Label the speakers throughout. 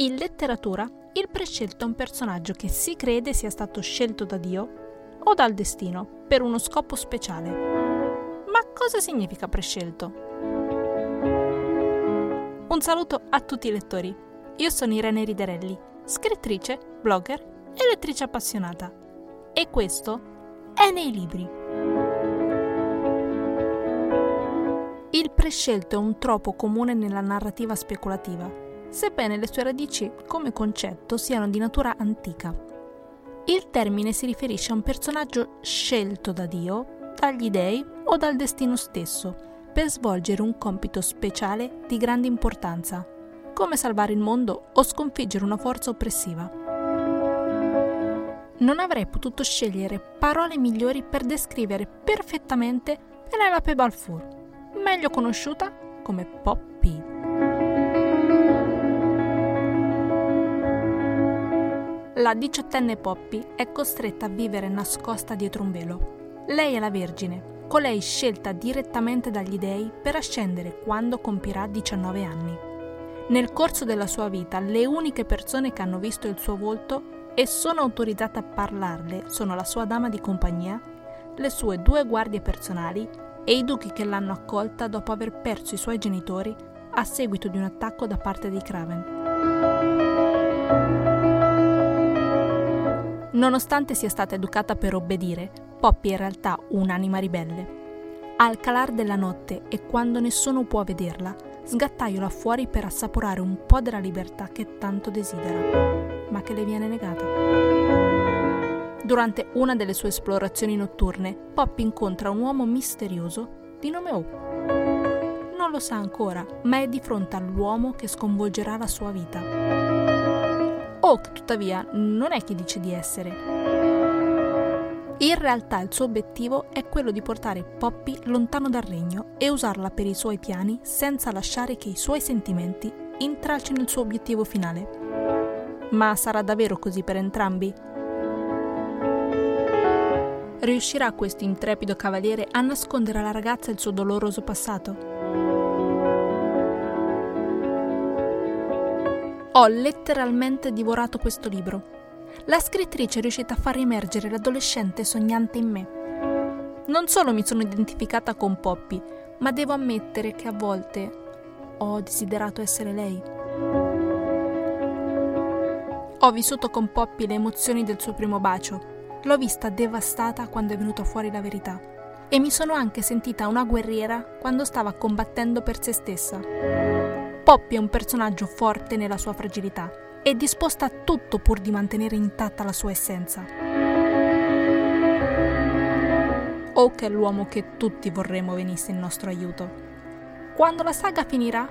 Speaker 1: In letteratura, il prescelto è un personaggio che si crede sia stato scelto da Dio o dal destino per uno scopo speciale. Ma cosa significa prescelto? Un saluto a tutti i lettori. Io sono Irene Riderelli, scrittrice, blogger e lettrice appassionata. E questo è nei libri. Il prescelto è un troppo comune nella narrativa speculativa sebbene le sue radici come concetto siano di natura antica. Il termine si riferisce a un personaggio scelto da Dio, dagli dei o dal destino stesso per svolgere un compito speciale di grande importanza, come salvare il mondo o sconfiggere una forza oppressiva. Non avrei potuto scegliere parole migliori per descrivere perfettamente Penelope Balfour, meglio conosciuta come Poppy. La diciottenne Poppy è costretta a vivere nascosta dietro un velo. Lei è la Vergine, colei scelta direttamente dagli dei per ascendere quando compirà 19 anni. Nel corso della sua vita, le uniche persone che hanno visto il suo volto e sono autorizzate a parlarle sono la sua dama di compagnia, le sue due guardie personali e i duchi che l'hanno accolta dopo aver perso i suoi genitori a seguito di un attacco da parte dei Craven. Nonostante sia stata educata per obbedire, Poppy è in realtà un'anima ribelle. Al calar della notte e quando nessuno può vederla, sgattaiola fuori per assaporare un po' della libertà che tanto desidera, ma che le viene negata. Durante una delle sue esplorazioni notturne, Poppy incontra un uomo misterioso di nome O. Non lo sa ancora, ma è di fronte all'uomo che sconvolgerà la sua vita. Hawk, tuttavia, non è chi dice di essere. In realtà il suo obiettivo è quello di portare Poppy lontano dal regno e usarla per i suoi piani senza lasciare che i suoi sentimenti intralcino il suo obiettivo finale. Ma sarà davvero così per entrambi? Riuscirà questo intrepido cavaliere a nascondere alla ragazza il suo doloroso passato? Ho letteralmente divorato questo libro. La scrittrice è riuscita a far emergere l'adolescente sognante in me. Non solo mi sono identificata con Poppy, ma devo ammettere che a volte ho desiderato essere lei. Ho vissuto con Poppy le emozioni del suo primo bacio. L'ho vista devastata quando è venuta fuori la verità. E mi sono anche sentita una guerriera quando stava combattendo per se stessa. Poppy è un personaggio forte nella sua fragilità e disposta a tutto pur di mantenere intatta la sua essenza. Oak è l'uomo che tutti vorremmo venisse in nostro aiuto. Quando la saga finirà,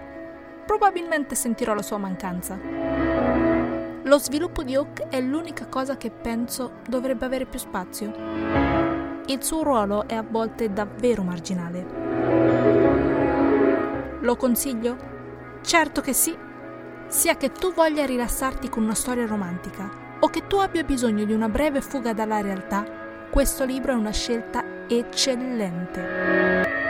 Speaker 1: probabilmente sentirò la sua mancanza. Lo sviluppo di Oak è l'unica cosa che penso dovrebbe avere più spazio. Il suo ruolo è a volte davvero marginale. Lo consiglio? Certo che sì. Sia che tu voglia rilassarti con una storia romantica o che tu abbia bisogno di una breve fuga dalla realtà, questo libro è una scelta eccellente.